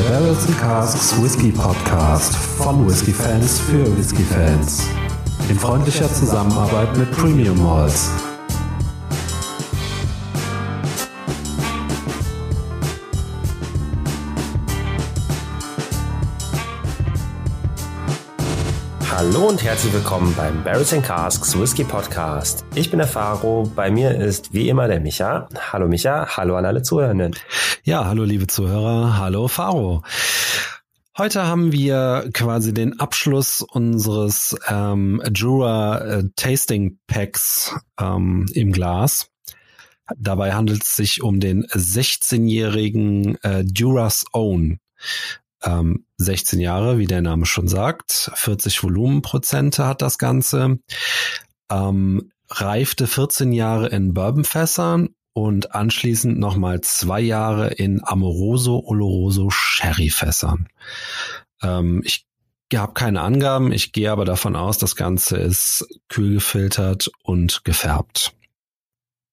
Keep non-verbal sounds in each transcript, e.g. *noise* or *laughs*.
Der Barrels and Casks Whisky Podcast von Whisky Fans für Whisky Fans. In freundlicher Zusammenarbeit mit Premium Malls. Hallo und herzlich willkommen beim Barrels and Casks Whisky Podcast. Ich bin der Faro, bei mir ist wie immer der Micha. Hallo Micha, hallo an alle Zuhörenden. Ja, hallo liebe Zuhörer, hallo Faro. Heute haben wir quasi den Abschluss unseres ähm, Jura äh, Tasting Packs ähm, im Glas. Dabei handelt es sich um den 16-jährigen äh, Duras Own ähm, 16 Jahre, wie der Name schon sagt. 40 Volumenprozente hat das Ganze. Ähm, reifte 14 Jahre in Bourbonfässern und anschließend nochmal zwei Jahre in Amoroso Oloroso Sherryfässern. Ähm, ich habe keine Angaben, ich gehe aber davon aus, das Ganze ist kühl gefiltert und gefärbt.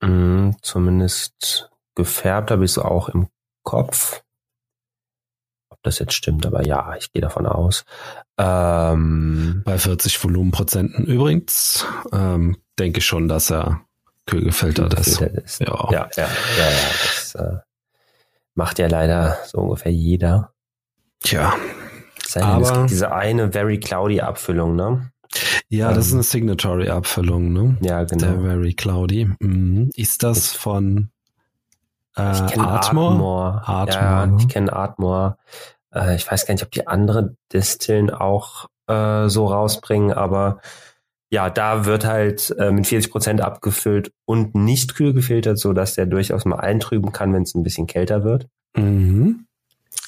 Mm, zumindest gefärbt habe ich es auch im Kopf das jetzt stimmt, aber ja, ich gehe davon aus. Ähm, Bei 40 Volumenprozenten übrigens ähm, denke ich schon, dass er kühl gefiltert ist. ist. Ja. ja, ja, ja, ja. Das äh, macht ja leider so ungefähr jeder. Tja. Sei aber diese eine very cloudy Abfüllung, ne? Ja, ähm, das ist eine Signatory-Abfüllung, ne? Ja, genau. Der Very Cloudy. Mhm. Ist das von äh, ich kenne Artmore. Artmore. Ja, ne? ich kenne Artmore. Äh, ich weiß gar nicht, ob die andere Distillen auch äh, so rausbringen, aber ja, da wird halt äh, mit 40 Prozent abgefüllt und nicht kühl gefiltert, so dass der durchaus mal eintrüben kann, wenn es ein bisschen kälter wird. Mhm.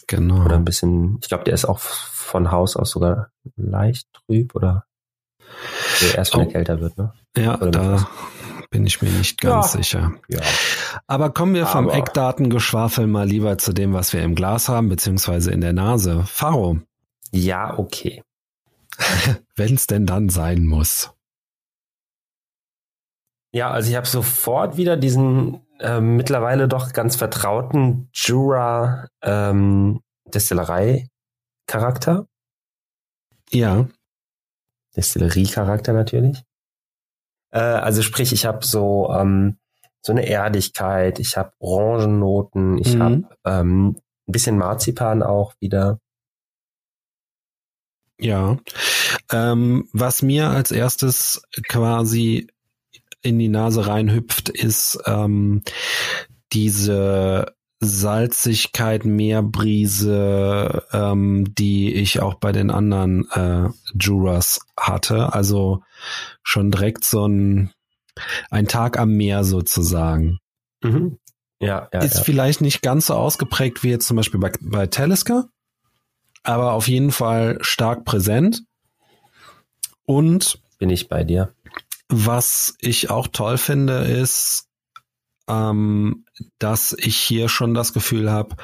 Genau. Oder ein bisschen, ich glaube, der ist auch von Haus aus sogar leicht trüb oder erst wenn oh. er kälter wird, ne? Ja, oder da bin ich mir nicht ganz ja. sicher. Ja. Aber kommen wir vom Aber. Eckdatengeschwafel mal lieber zu dem, was wir im Glas haben, beziehungsweise in der Nase. Faro. Ja, okay. *laughs* Wenn es denn dann sein muss. Ja, also ich habe sofort wieder diesen äh, mittlerweile doch ganz vertrauten Jura ähm, Destillerei-Charakter. Ja. Destillerie-Charakter natürlich. Äh, also sprich, ich habe so ähm, so eine Erdigkeit, ich habe Orangennoten, ich mhm. habe ähm, ein bisschen Marzipan auch wieder. Ja, ähm, was mir als erstes quasi in die Nase reinhüpft, ist ähm, diese Salzigkeit, Meerbrise, ähm, die ich auch bei den anderen äh, Juras hatte. Also schon direkt so ein, ein Tag am Meer sozusagen. Mhm. Ja, ja, ist ja. vielleicht nicht ganz so ausgeprägt wie jetzt zum Beispiel bei, bei Talisker, aber auf jeden Fall stark präsent. Und bin ich bei dir. Was ich auch toll finde, ist, ähm, dass ich hier schon das Gefühl habe,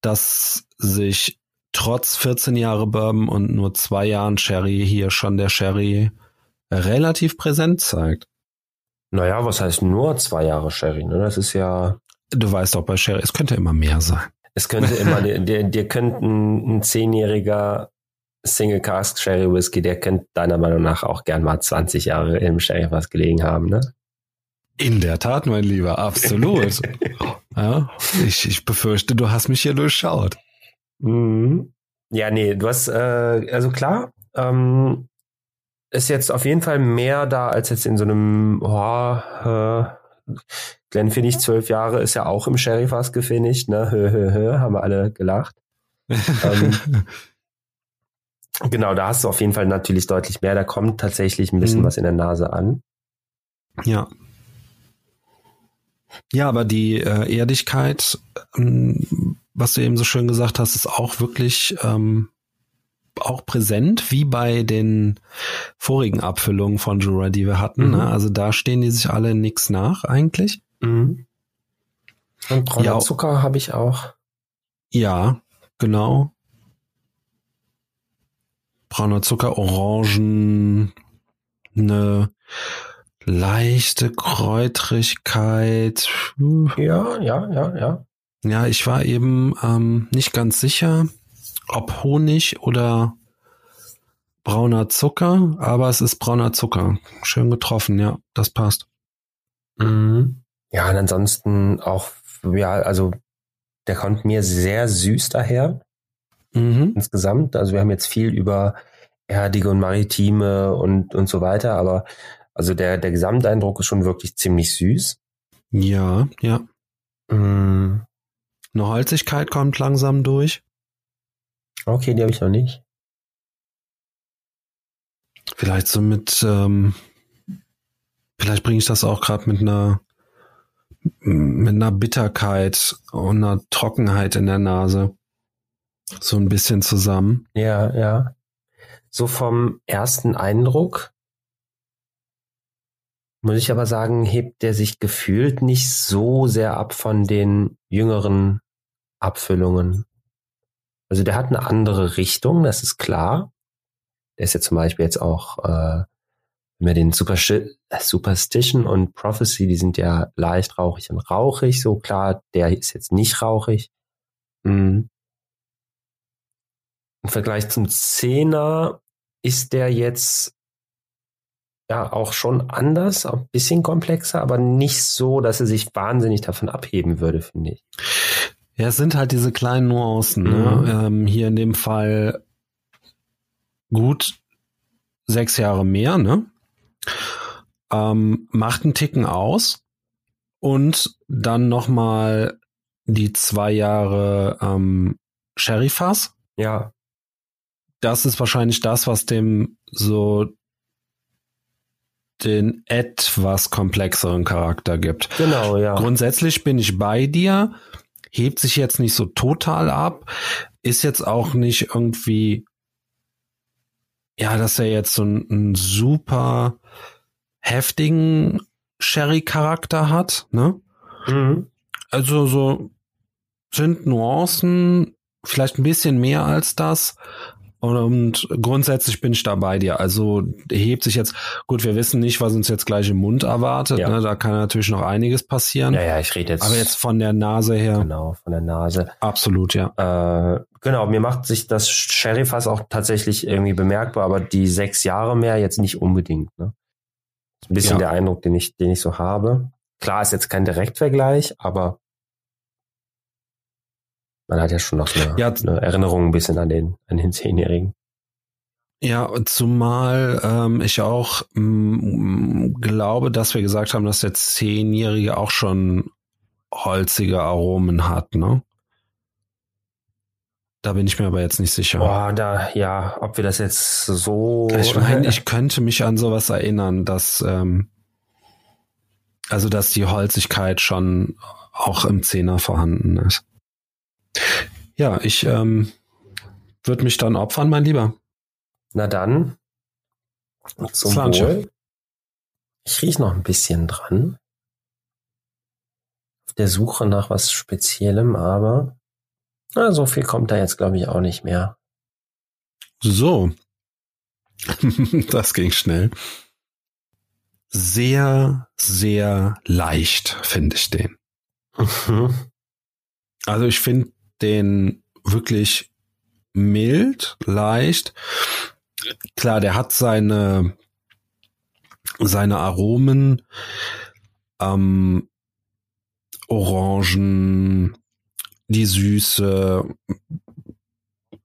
dass sich trotz 14 Jahre Bourbon und nur zwei Jahren Sherry hier schon der Sherry relativ präsent zeigt. Naja, was heißt nur zwei Jahre Sherry? Ne? Das ist ja. Du weißt doch bei Sherry, es könnte immer mehr sein. Es könnte immer, *laughs* dir, dir könnte ein, ein zehnjähriger Single Cask Sherry Whisky, der könnte deiner Meinung nach auch gern mal 20 Jahre im Sherry was gelegen haben, ne? In der Tat, mein Lieber, absolut. *laughs* ja, ich, ich befürchte, du hast mich hier durchschaut. Mhm. Ja, nee, du hast, äh, also klar, ähm, ist jetzt auf jeden Fall mehr da als jetzt in so einem, oh, äh, Glenfiddich, zwölf Jahre, ist ja auch im Sherry-Fass gefinisht, ne? Hö, hö, hö, haben wir alle gelacht. *laughs* ähm, genau, da hast du auf jeden Fall natürlich deutlich mehr. Da kommt tatsächlich ein bisschen mhm. was in der Nase an. Ja. Ja, aber die äh, Erdigkeit, ähm, was du eben so schön gesagt hast, ist auch wirklich ähm, auch präsent, wie bei den vorigen Abfüllungen von Jura, die wir hatten. Mhm. Ne? Also da stehen die sich alle nix nach eigentlich. Mhm. Und brauner ja, Zucker habe ich auch. Ja, genau. Brauner Zucker, Orangen, eine leichte Kräutrigkeit. Ja, ja, ja, ja. Ja, ich war eben ähm, nicht ganz sicher. ob Honig oder brauner Zucker, aber es ist brauner Zucker. Schön getroffen, ja, das passt. Mhm. Ja, und ansonsten auch, ja, also der kommt mir sehr süß daher. Mhm. Insgesamt. Also wir haben jetzt viel über erdige und maritime und, und so weiter, aber also der, der Gesamteindruck ist schon wirklich ziemlich süß. Ja, ja. Mhm. Eine Holzigkeit kommt langsam durch. Okay, die habe ich noch nicht. Vielleicht so mit, ähm, vielleicht bringe ich das auch gerade mit einer mit einer Bitterkeit und einer Trockenheit in der Nase so ein bisschen zusammen. Ja, ja. So vom ersten Eindruck muss ich aber sagen, hebt der sich gefühlt nicht so sehr ab von den jüngeren Abfüllungen. Also der hat eine andere Richtung, das ist klar. Der ist ja zum Beispiel jetzt auch, äh, wenn wir den Super Superstition und Prophecy, die sind ja leicht rauchig und rauchig, so klar, der ist jetzt nicht rauchig. Mhm. Im Vergleich zum Zehner ist der jetzt ja auch schon anders, ein bisschen komplexer, aber nicht so, dass er sich wahnsinnig davon abheben würde, finde ich. Ja, es sind halt diese kleinen Nuancen. Ne? Mhm. Ne? Ähm, hier in dem Fall gut sechs Jahre mehr, ne? Ähm, macht einen Ticken aus und dann nochmal die zwei Jahre ähm, Sherry-Fass. Ja das ist wahrscheinlich das, was dem so den etwas komplexeren Charakter gibt. Genau, ja. Grundsätzlich bin ich bei dir, hebt sich jetzt nicht so total ab, ist jetzt auch nicht irgendwie, ja, dass er jetzt so einen, einen super heftigen Sherry-Charakter hat, ne? Mhm. Also so sind Nuancen, vielleicht ein bisschen mehr als das, und grundsätzlich bin ich da bei dir. Also hebt sich jetzt, gut, wir wissen nicht, was uns jetzt gleich im Mund erwartet. Ja. Ne? Da kann natürlich noch einiges passieren. Ja, ja, ich rede jetzt. Aber jetzt von der Nase her. Genau, von der Nase. Absolut, ja. Äh, genau, mir macht sich das Sheriffas auch tatsächlich irgendwie bemerkbar, aber die sechs Jahre mehr jetzt nicht unbedingt. Ne? Ein bisschen ja. der Eindruck, den ich, den ich so habe. Klar ist jetzt kein Direktvergleich, aber man hat ja schon noch eine, ja, eine Erinnerung ein bisschen an den, an den Zehnjährigen. Ja, zumal ähm, ich auch m, glaube, dass wir gesagt haben, dass der Zehnjährige auch schon holzige Aromen hat, ne? Da bin ich mir aber jetzt nicht sicher. Boah, da, ja, ob wir das jetzt so. Ich meine, ich könnte mich an sowas erinnern, dass, ähm, also, dass die Holzigkeit schon auch im Zehner vorhanden ist. Ja, ich ähm, würde mich dann opfern, mein Lieber. Na dann. Zum Wohl. Ich riech noch ein bisschen dran. Auf der Suche nach was Speziellem, aber na, so viel kommt da jetzt, glaube ich, auch nicht mehr. So. *laughs* das ging schnell. Sehr, sehr leicht, finde ich den. Mhm. Also ich finde den wirklich mild, leicht. Klar, der hat seine, seine Aromen, ähm, Orangen, die Süße,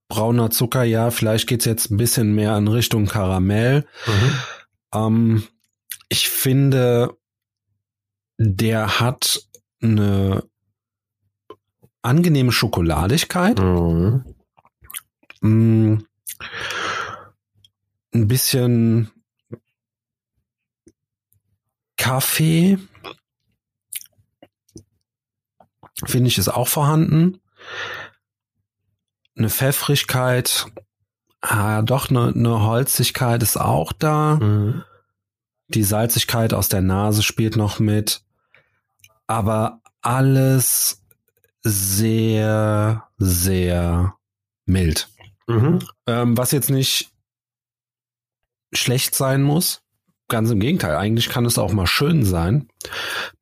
brauner Zucker, ja, vielleicht geht's jetzt ein bisschen mehr in Richtung Karamell. Mhm. Ähm, ich finde, der hat eine angenehme Schokoladigkeit. Mhm. Mm, ein bisschen Kaffee. Finde ich ist auch vorhanden. Eine Pfeffrigkeit, ah, doch eine, eine Holzigkeit ist auch da. Mhm. Die Salzigkeit aus der Nase spielt noch mit. Aber alles sehr, sehr mild. Mhm. Ähm, was jetzt nicht schlecht sein muss. Ganz im Gegenteil, eigentlich kann es auch mal schön sein,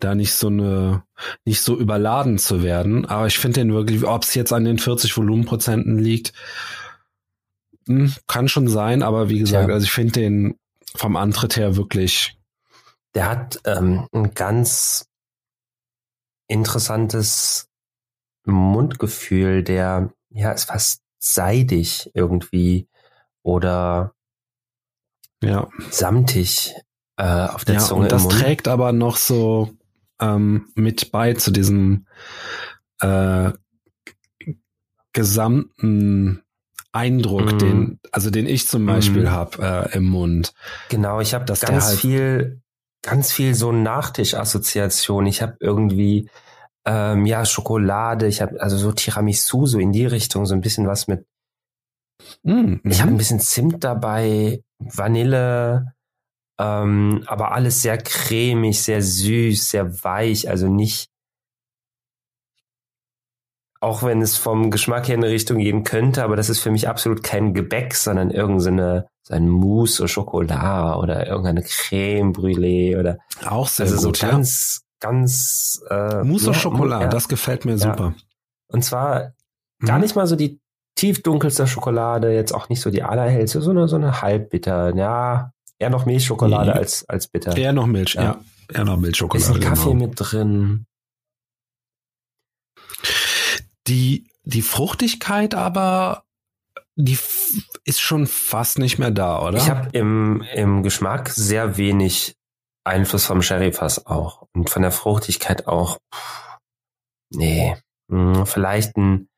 da nicht so eine, nicht so überladen zu werden. Aber ich finde den wirklich, ob es jetzt an den 40 Volumenprozenten liegt, hm, kann schon sein, aber wie gesagt, ja. also ich finde den vom Antritt her wirklich. Der hat ähm, ein ganz interessantes Mundgefühl, der ja ist fast seidig irgendwie oder ja. samtig äh, auf der ja, Zunge. Und das trägt aber noch so ähm, mit bei zu diesem äh, gesamten Eindruck, mm. den, also den ich zum Beispiel mm. habe äh, im Mund. Genau, ich habe ganz halt viel, ganz viel so Nachtisch-Assoziation. Ich habe irgendwie ähm, ja Schokolade, ich habe also so Tiramisu so in die Richtung, so ein bisschen was mit. Mm, ich habe mhm. ein bisschen Zimt dabei, Vanille, ähm, aber alles sehr cremig, sehr süß, sehr weich, also nicht auch wenn es vom Geschmack her in eine Richtung gehen könnte, aber das ist für mich absolut kein Gebäck, sondern irgendeine so ein Mousse au Chocolat oder irgendeine Creme Brûlée oder auch sehr also gut, so ganz, ja. Ganz äh, Mousse au Chocolat, ja. das gefällt mir super. Und zwar mhm. gar nicht mal so die tiefdunkelste Schokolade, jetzt auch nicht so die allerhellste, sondern so eine halbbitter, ja, eher noch Milchschokolade mhm. als als bitter. Eher noch Milch, ja. ja. Eher noch Milchschokolade. Bisschen Kaffee genau. mit drin. Die, die Fruchtigkeit aber, die ist schon fast nicht mehr da, oder? Ich habe im, im Geschmack sehr wenig Einfluss vom Sherryfass auch. Und von der Fruchtigkeit auch. Nee. Hm, vielleicht ein,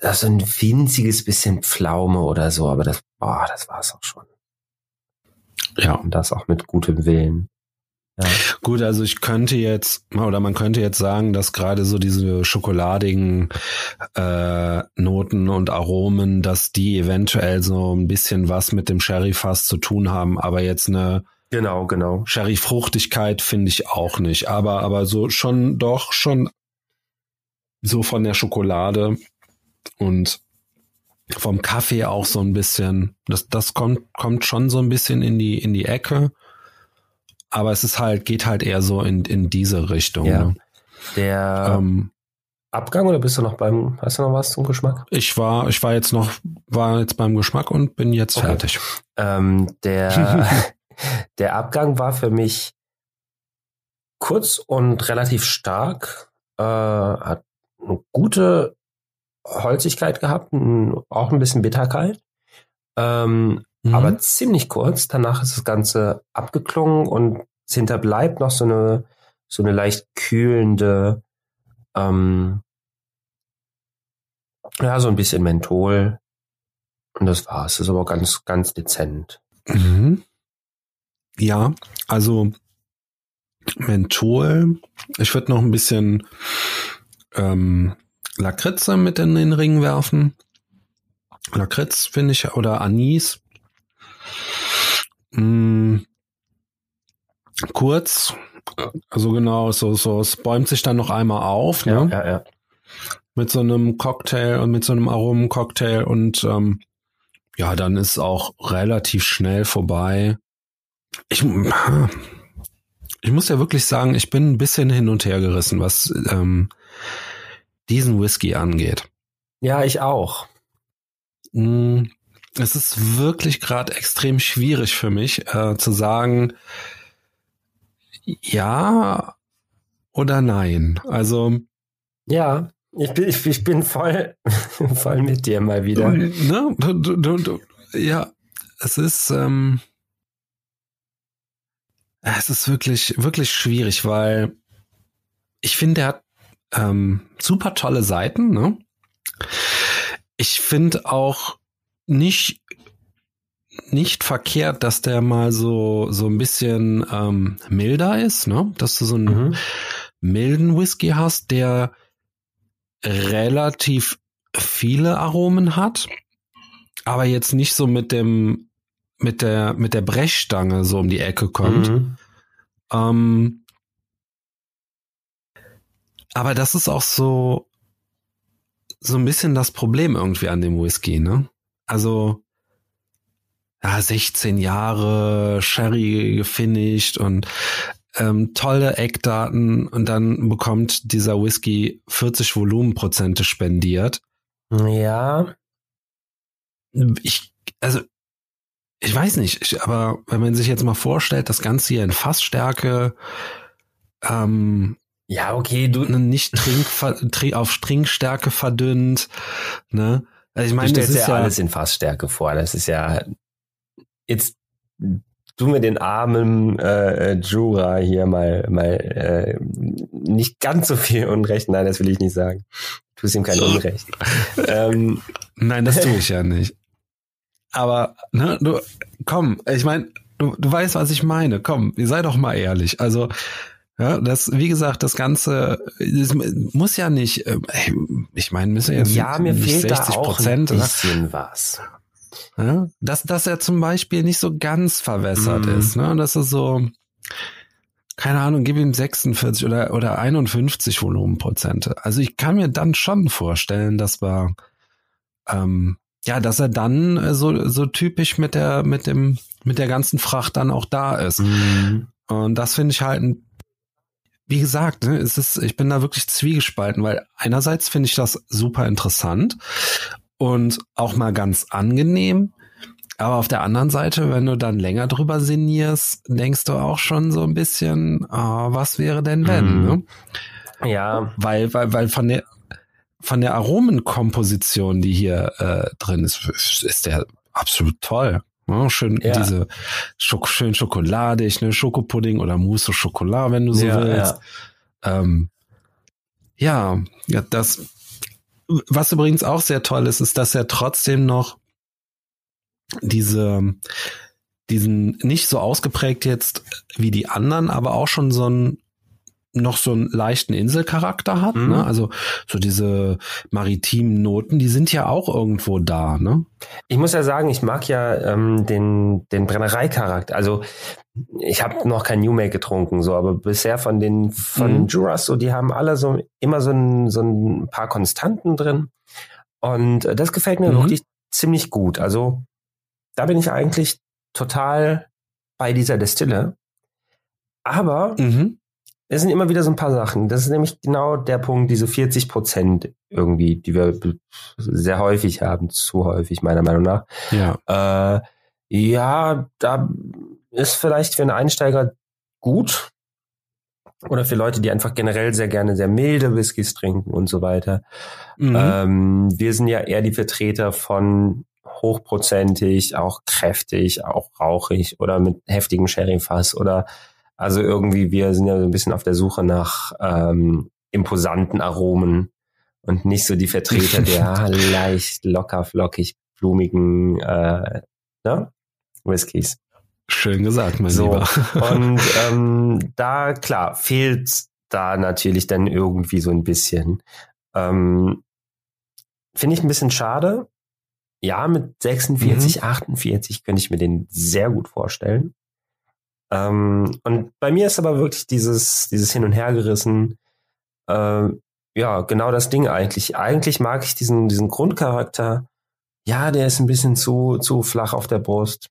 also ein winziges bisschen Pflaume oder so, aber das, boah, das war's auch schon. Ja. Und das auch mit gutem Willen. Ja. Gut, also ich könnte jetzt, oder man könnte jetzt sagen, dass gerade so diese schokoladigen äh, Noten und Aromen, dass die eventuell so ein bisschen was mit dem Sherry-Fass zu tun haben, aber jetzt eine Genau, genau. Sherry-Fruchtigkeit finde ich auch nicht. Aber, aber so schon doch schon so von der Schokolade und vom Kaffee auch so ein bisschen. Das, das kommt, kommt schon so ein bisschen in die, in die Ecke aber es ist halt, geht halt eher so in, in diese Richtung. Ja. Ne? Der ähm, Abgang oder bist du noch beim, hast du noch was zum Geschmack? Ich war, ich war jetzt noch, war jetzt beim Geschmack und bin jetzt okay. fertig. Ähm, der, *laughs* der Abgang war für mich kurz und relativ stark, äh, hat eine gute Holzigkeit gehabt, auch ein bisschen Bitterkeit. Ähm, mhm. aber ziemlich kurz. Danach ist das Ganze abgeklungen und es hinterbleibt noch so eine, so eine leicht kühlende, ähm, ja, so ein bisschen Menthol. Und das war's. Das ist aber ganz, ganz dezent. Mhm. Ja, also Menthol. Ich würde noch ein bisschen ähm, Lakritze mit in den Ring werfen. Lakritz finde ich oder Anis Mh, mm, kurz, also genau, so, so, es bäumt sich dann noch einmal auf, ne? Ja, ja. Mit so einem Cocktail und mit so einem Aromencocktail und ähm, ja, dann ist auch relativ schnell vorbei. Ich, ich muss ja wirklich sagen, ich bin ein bisschen hin und her gerissen, was ähm, diesen Whisky angeht. Ja, ich auch. Mm, es ist wirklich gerade extrem schwierig für mich äh, zu sagen, ja oder nein. Also ja, ich bin, ich, ich bin voll, *laughs* voll mit dir mal wieder. Ne? Du, du, du, ja, es ist, ähm, es ist wirklich, wirklich schwierig, weil ich finde, er hat ähm, super tolle Seiten. Ne? Ich finde auch nicht nicht verkehrt, dass der mal so so ein bisschen ähm, milder ist, ne? Dass du so einen mhm. milden Whisky hast, der relativ viele Aromen hat, aber jetzt nicht so mit dem mit der mit der Brechstange so um die Ecke kommt. Mhm. Ähm, aber das ist auch so so ein bisschen das Problem irgendwie an dem Whisky, ne? Also ja, 16 Jahre Sherry gefinisht und ähm, tolle Eckdaten und dann bekommt dieser Whisky 40 Volumenprozente spendiert. Ja. ich, also ich weiß nicht, ich, aber wenn man sich jetzt mal vorstellt, das Ganze hier in Fassstärke, ähm, ja, okay, du nicht Trink, auf Trinkstärke verdünnt, ne? Also ich meine, das ist ja alles in Fassstärke vor. Das ist ja jetzt du mir den armen äh, Jura hier mal mal äh, nicht ganz so viel Unrecht. Nein, das will ich nicht sagen. Du tust ihm kein Unrecht. *laughs* ähm, Nein, das tue ich ja nicht. Aber ne, du, komm, ich meine, du, du weißt, was ich meine. Komm, sei doch mal ehrlich. Also ja, das, wie gesagt, das Ganze das muss ja nicht, äh, ich meine, müssen ja, ja mir fehlt 60 da auch Prozent, ein bisschen was. Ja, dass, dass er zum Beispiel nicht so ganz verwässert mm. ist, ne? Das ist so, keine Ahnung, gib ihm 46 oder, oder 51 Volumenprozente. Also ich kann mir dann schon vorstellen, dass wir, ähm, ja, dass er dann äh, so, so typisch mit der, mit dem, mit der ganzen Fracht dann auch da ist. Mm. Und das finde ich halt ein wie gesagt, ne, es ist, ich bin da wirklich zwiegespalten, weil einerseits finde ich das super interessant und auch mal ganz angenehm. Aber auf der anderen Seite, wenn du dann länger drüber sinnierst, denkst du auch schon so ein bisschen, oh, was wäre denn wenn? Mhm. Ne? Ja. Weil, weil, weil von der von der Aromenkomposition, die hier äh, drin ist, ist der absolut toll. Ja, schön ja. diese Schok schön schokoladig, ne Schokopudding oder Mousse au Chocolat, wenn du so ja, willst. Ja. Ähm, ja, ja, das was übrigens auch sehr toll ist, ist, dass er trotzdem noch diese, diesen nicht so ausgeprägt jetzt wie die anderen, aber auch schon so ein noch so einen leichten Inselcharakter hat. Mhm. Ne? Also so diese maritimen Noten, die sind ja auch irgendwo da. Ne? Ich muss ja sagen, ich mag ja ähm, den, den Brennereicharakter. Also ich habe noch kein New Make getrunken, so, aber bisher von den von mhm. Juras, so die haben alle so immer so ein, so ein paar Konstanten drin. Und äh, das gefällt mir mhm. wirklich ziemlich gut. Also da bin ich eigentlich total bei dieser Destille. Aber mhm. Es sind immer wieder so ein paar Sachen. Das ist nämlich genau der Punkt, diese 40 Prozent irgendwie, die wir sehr häufig haben, zu häufig meiner Meinung nach. Ja. Äh, ja, da ist vielleicht für einen Einsteiger gut. Oder für Leute, die einfach generell sehr gerne sehr milde Whiskys trinken und so weiter. Mhm. Ähm, wir sind ja eher die Vertreter von hochprozentig, auch kräftig, auch rauchig oder mit heftigem Sherryfass oder also irgendwie, wir sind ja so ein bisschen auf der Suche nach ähm, imposanten Aromen und nicht so die Vertreter *laughs* der leicht locker, flockig, blumigen äh, ne? Whiskys. Schön gesagt, mein so, Lieber. *laughs* Und ähm, da, klar, fehlt da natürlich dann irgendwie so ein bisschen. Ähm, Finde ich ein bisschen schade. Ja, mit 46, mhm. 48 könnte ich mir den sehr gut vorstellen. Ähm, und bei mir ist aber wirklich dieses, dieses Hin- und Hergerissen, äh, ja, genau das Ding eigentlich. Eigentlich mag ich diesen, diesen Grundcharakter. Ja, der ist ein bisschen zu, zu flach auf der Brust.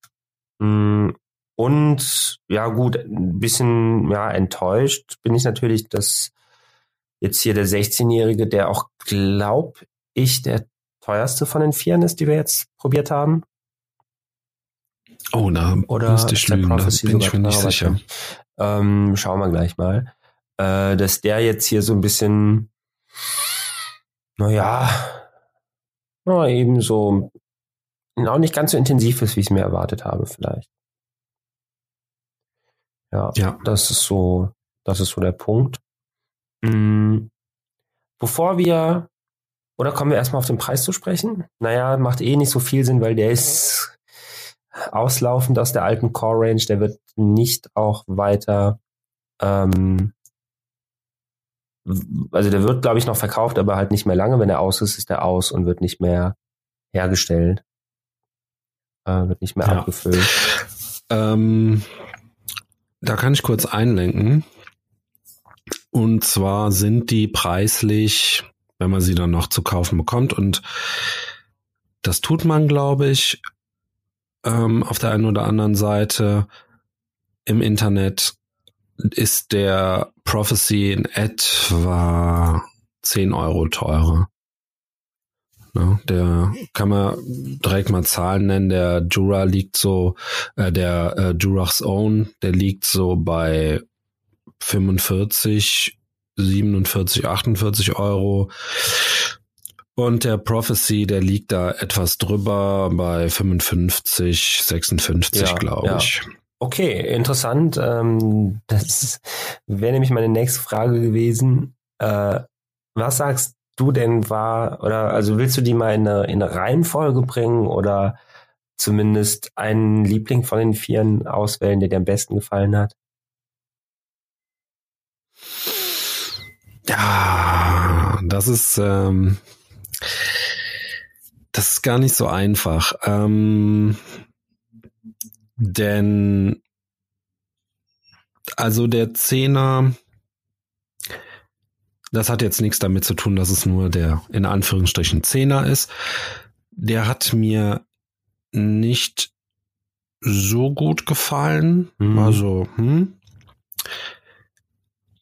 Mm, und ja gut, ein bisschen ja enttäuscht bin ich natürlich, dass jetzt hier der 16-Jährige, der auch, glaub ich, der teuerste von den Vieren ist, die wir jetzt probiert haben. Oh, na, Oder müsste ich lügen, da bin ich mir nicht sicher. Ähm, schauen wir gleich mal. Äh, dass der jetzt hier so ein bisschen, naja, na, eben so, auch nicht ganz so intensiv ist, wie ich es mir erwartet habe, vielleicht. Ja, ja, das ist so, das ist so der Punkt. Mhm. Bevor wir, oder kommen wir erstmal auf den Preis zu sprechen? Naja, macht eh nicht so viel Sinn, weil der ist auslaufend aus der alten Core Range, der wird nicht auch weiter, ähm, also der wird, glaube ich, noch verkauft, aber halt nicht mehr lange. Wenn er aus ist, ist er aus und wird nicht mehr hergestellt. Äh, wird nicht mehr ja. abgefüllt. Ähm, da kann ich kurz einlenken. Und zwar sind die preislich, wenn man sie dann noch zu kaufen bekommt, und das tut man, glaube ich, ähm, auf der einen oder anderen Seite im Internet ist der Prophecy in etwa 10 Euro teurer. Ne? Der kann man direkt mal Zahlen nennen. Der Jura liegt so, äh, der äh, Jurach's Own, der liegt so bei 45, 47, 48 Euro. Und der Prophecy, der liegt da etwas drüber bei 55, 56, ja, glaube ja. ich. Okay, interessant. Ähm, das wäre nämlich meine nächste Frage gewesen. Äh, was sagst du denn war, oder also willst du die mal in eine, in eine Reihenfolge bringen oder zumindest einen Liebling von den Vieren auswählen, der dir am besten gefallen hat? Ja, das ist, ähm, das ist gar nicht so einfach. Ähm, denn also der Zehner, das hat jetzt nichts damit zu tun, dass es nur der in Anführungsstrichen Zehner ist. Der hat mir nicht so gut gefallen. Mhm. Also, hm.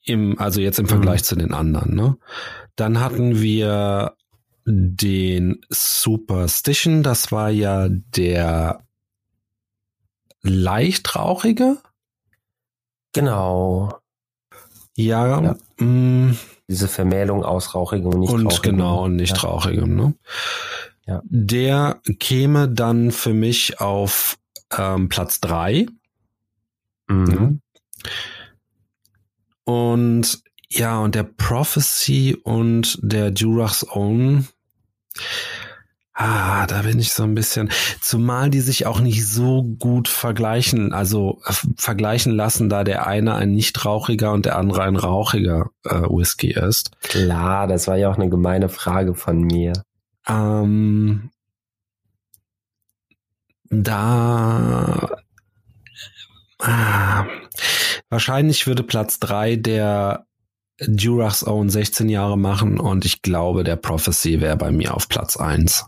Im, also jetzt im Vergleich mhm. zu den anderen, ne? Dann hatten wir den Superstition, das war ja der leicht rauchige. Genau. Ja, ja. Mh, mm. diese Vermählung aus rauchigem und nicht und rauchigem. genau und nicht ja. rauchigem. Ne? Ja. Der käme dann für mich auf ähm, Platz drei. Mhm. Und ja, und der Prophecy und der Durach's Own Ah, da bin ich so ein bisschen, zumal die sich auch nicht so gut vergleichen, also äh, vergleichen lassen, da der eine ein nicht rauchiger und der andere ein rauchiger äh, Whisky ist. Klar, das war ja auch eine gemeine Frage von mir. Ähm, da ah, wahrscheinlich würde Platz drei der Durach's Own 16 Jahre machen und ich glaube, der Prophecy wäre bei mir auf Platz eins.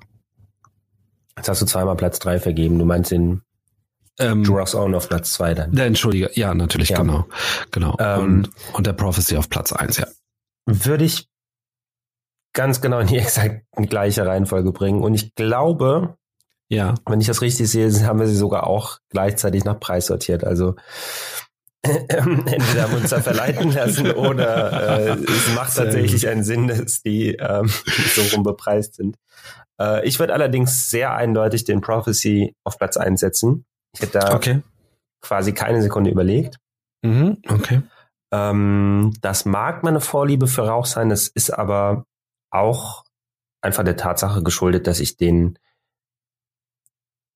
Jetzt hast du zweimal Platz drei vergeben. Du meinst den ähm, Jurax Own auf Platz zwei dann. Der Entschuldige, ja, natürlich, ja. genau. Genau. Ähm, und, und der Prophecy auf Platz eins, ja. Würde ich ganz genau in die *laughs* exakt gleiche Reihenfolge bringen. Und ich glaube, ja. wenn ich das richtig sehe, haben wir sie sogar auch gleichzeitig nach Preis sortiert. Also entweder haben wir uns da verleiten lassen oder äh, es macht tatsächlich einen Sinn, dass die ähm, so rum bepreist sind. Äh, ich würde allerdings sehr eindeutig den Prophecy auf Platz 1 setzen. Ich hätte da okay. quasi keine Sekunde überlegt. Mhm, okay. Ähm, das mag meine Vorliebe für Rauch sein, es ist aber auch einfach der Tatsache geschuldet, dass ich den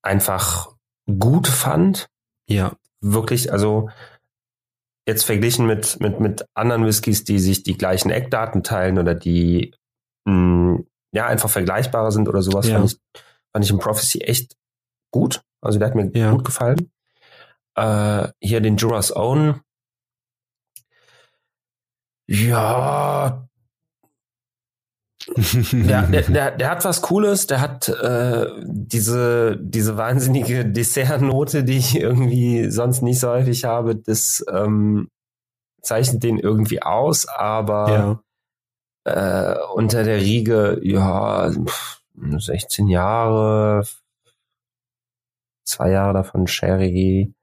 einfach gut fand. Ja. Wirklich, also jetzt verglichen mit, mit, mit anderen Whiskys, die sich die gleichen Eckdaten teilen oder die mh, mm, ja, einfach vergleichbarer sind oder sowas, ja. fand, ich, fand ich im Prophecy echt gut. Also der hat mir ja. gut gefallen. Äh, hier den Jura's Own. Ja. Der, *laughs* der, der, der hat was Cooles, der hat äh, diese, diese wahnsinnige *laughs* Dessertnote, die ich irgendwie sonst nicht so häufig habe, das ähm, zeichnet den irgendwie aus, aber ja äh, unter der Riege, ja, 16 Jahre, zwei Jahre davon Sherry.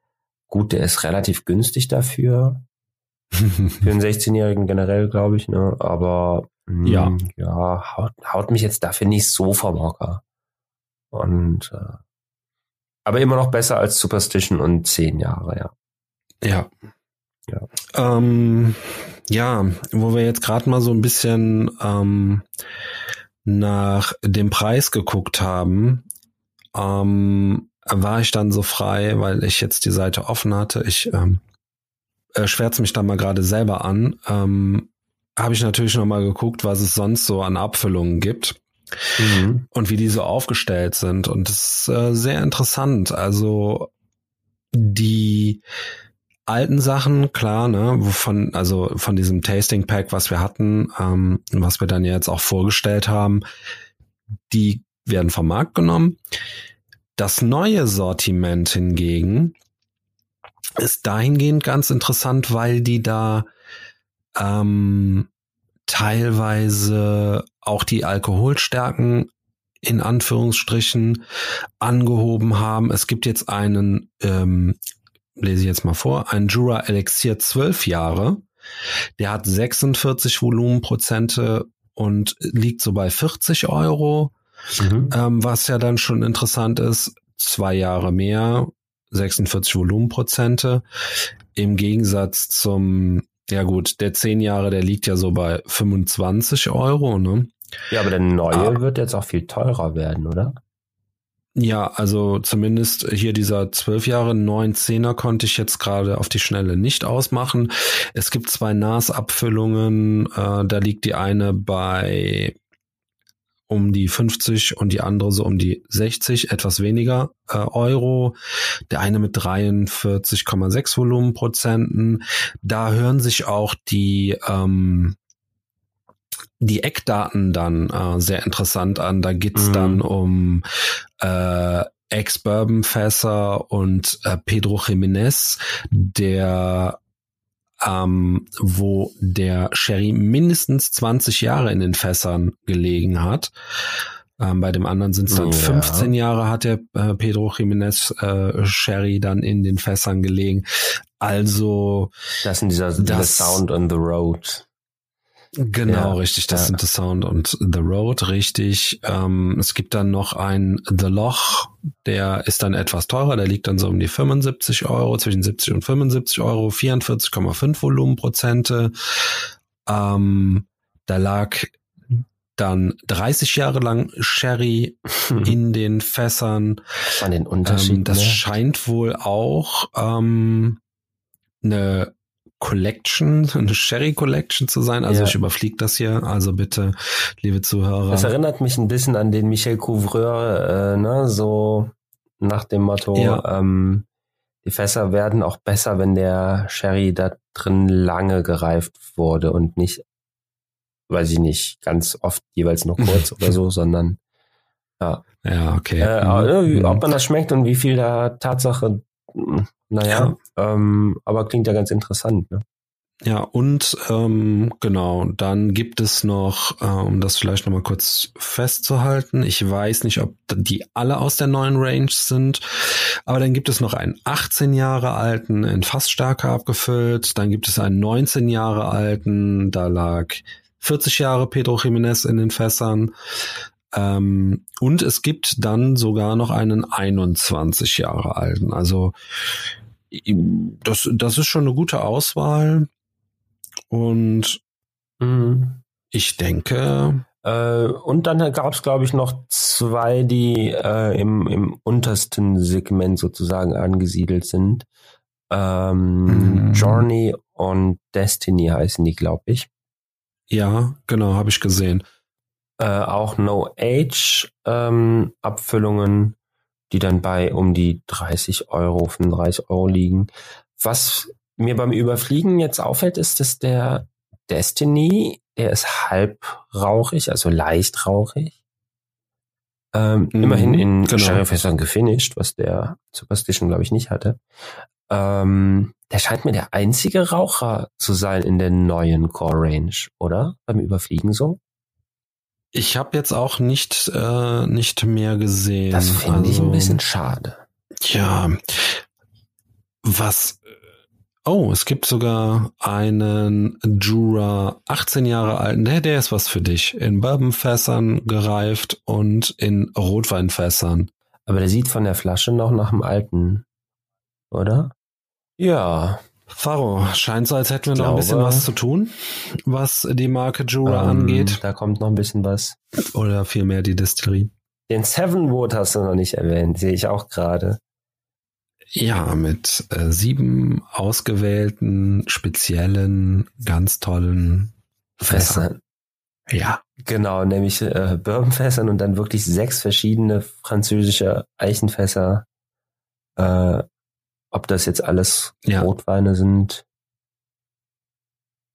Gut, der ist relativ günstig dafür. *laughs* Für einen 16-Jährigen generell, glaube ich, ne? Aber mh, ja, ja haut, haut mich jetzt dafür nicht so vom Hocker. Und äh, aber immer noch besser als Superstition und zehn Jahre, ja. Ja. Ja. Ähm, ja, wo wir jetzt gerade mal so ein bisschen ähm, nach dem Preis geguckt haben, ähm, war ich dann so frei, weil ich jetzt die Seite offen hatte. Ich ähm, äh, schwärze mich da mal gerade selber an. Ähm, Habe ich natürlich noch mal geguckt, was es sonst so an Abfüllungen gibt. Mhm. Und wie die so aufgestellt sind. Und das ist äh, sehr interessant. Also die alten Sachen, klar, ne, von, also von diesem Tasting Pack, was wir hatten, ähm, was wir dann jetzt auch vorgestellt haben, die werden vom Markt genommen. Das neue Sortiment hingegen ist dahingehend ganz interessant, weil die da ähm, teilweise auch die Alkoholstärken in Anführungsstrichen angehoben haben. Es gibt jetzt einen, ähm, lese ich jetzt mal vor, ein Jura Elixir 12 Jahre. Der hat 46 Volumenprozente und liegt so bei 40 Euro. Mhm. Ähm, was ja dann schon interessant ist, zwei Jahre mehr, 46 Volumenprozente. Im Gegensatz zum, ja gut, der zehn Jahre, der liegt ja so bei 25 Euro, ne? Ja, aber der neue ah. wird jetzt auch viel teurer werden, oder? Ja, also zumindest hier dieser zwölf Jahre neun Zehner konnte ich jetzt gerade auf die Schnelle nicht ausmachen. Es gibt zwei NAS-Abfüllungen, äh, da liegt die eine bei um die 50 und die andere so um die 60, etwas weniger äh, Euro. Der eine mit 43,6 Volumenprozenten. Da hören sich auch die ähm, die Eckdaten dann äh, sehr interessant an. Da geht's mhm. dann um äh, Ex-Bourbon-Fässer und äh, Pedro Jiménez, der ähm, wo der Sherry mindestens 20 Jahre in den Fässern gelegen hat. Ähm, bei dem anderen sind es dann ja. 15 Jahre hat der äh, Pedro Jiménez äh, Sherry dann in den Fässern gelegen. Also das sind dieser das, Sound on the Road. Genau, ja, richtig. Das ja. sind The Sound und The Road, richtig. Ähm, es gibt dann noch ein The Loch, der ist dann etwas teurer, der liegt dann so um die 75 Euro, zwischen 70 und 75 Euro, 44,5 Volumenprozente. Ähm, da lag dann 30 Jahre lang Sherry hm. in den Fässern. An den Unterschieden. Ähm, das ne? scheint wohl auch ähm, eine Collection, eine Sherry Collection zu sein. Also ja. ich überfliege das hier. Also bitte, liebe Zuhörer. Das erinnert mich ein bisschen an den Michel Couvreur, äh, ne, so nach dem Motto, ja. ähm, die Fässer werden auch besser, wenn der Sherry da drin lange gereift wurde und nicht, weiß ich nicht, ganz oft jeweils nur kurz *laughs* oder so, sondern ja. Ja, okay. Äh, mhm. Ob man das schmeckt und wie viel da Tatsache naja, ja. Ähm, aber klingt ja ganz interessant. Ne? Ja, und ähm, genau, dann gibt es noch, äh, um das vielleicht nochmal kurz festzuhalten, ich weiß nicht, ob die alle aus der neuen Range sind, aber dann gibt es noch einen 18 Jahre alten in Fassstärke abgefüllt, dann gibt es einen 19 Jahre alten, da lag 40 Jahre Pedro Jiménez in den Fässern, ähm, und es gibt dann sogar noch einen 21 Jahre alten. Also das, das ist schon eine gute Auswahl. Und mhm. ich denke. Äh, und dann gab es, glaube ich, noch zwei, die äh, im, im untersten Segment sozusagen angesiedelt sind. Ähm, mhm. Journey und Destiny heißen die, glaube ich. Ja, genau, habe ich gesehen äh, auch No-Age-Abfüllungen, ähm, die dann bei um die 30 Euro, 35 Euro liegen. Was mir beim Überfliegen jetzt auffällt, ist, dass der Destiny, der ist halb rauchig, also leicht rauchig. Ähm, mhm, immerhin in genau. Sherryfässern gefinisht, was der Superstition, glaube ich, nicht hatte. Ähm, der scheint mir der einzige Raucher zu sein in der neuen Core Range, oder? Beim Überfliegen so? Ich habe jetzt auch nicht, äh, nicht mehr gesehen. Das finde also, ich ein also, bisschen schade. Ja. Was. Oh, es gibt sogar einen Jura 18 Jahre alten. Der, der ist was für dich. In Bourbonfässern gereift und in Rotweinfässern. Aber der sieht von der Flasche noch nach dem alten, oder? Ja, Faro, scheint so, als hätten wir noch ein bisschen was zu tun, was die Marke Jura ähm, angeht. Da kommt noch ein bisschen was. Oder vielmehr die Distillerie. Den Seven Wood hast du noch nicht erwähnt, sehe ich auch gerade. Ja, mit äh, sieben ausgewählten, speziellen, ganz tollen Fässern. Ja. Genau, nämlich äh, Bourbonfässern und dann wirklich sechs verschiedene französische Eichenfässer äh, ob das jetzt alles ja. Rotweine sind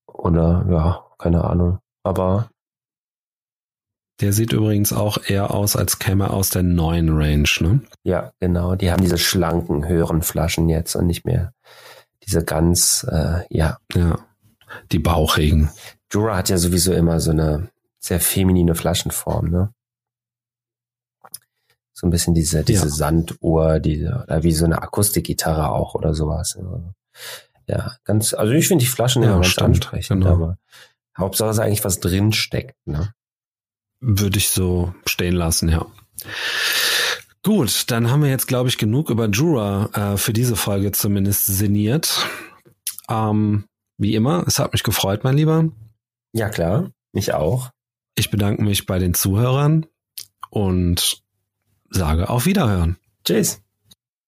oder ja, keine Ahnung. Aber der sieht übrigens auch eher aus, als käme er aus der neuen Range, ne? Ja, genau. Die haben diese schlanken, höheren Flaschen jetzt und nicht mehr diese ganz, äh, ja. Ja, die bauchigen. Jura hat ja sowieso immer so eine sehr feminine Flaschenform, ne? So ein bisschen diese, diese ja. Sanduhr, diese, oder wie so eine Akustikgitarre auch oder sowas. Ja, ganz, also ich finde die Flaschen ja, immer ganz stimmt, ansprechend, genau. aber Hauptsache ist eigentlich was drin steckt, ne? Würde ich so stehen lassen, ja. Gut, dann haben wir jetzt, glaube ich, genug über Jura äh, für diese Folge zumindest sinniert. Ähm, wie immer, es hat mich gefreut, mein Lieber. Ja, klar, mich auch. Ich bedanke mich bei den Zuhörern und sage auf Wiederhören. Tschüss.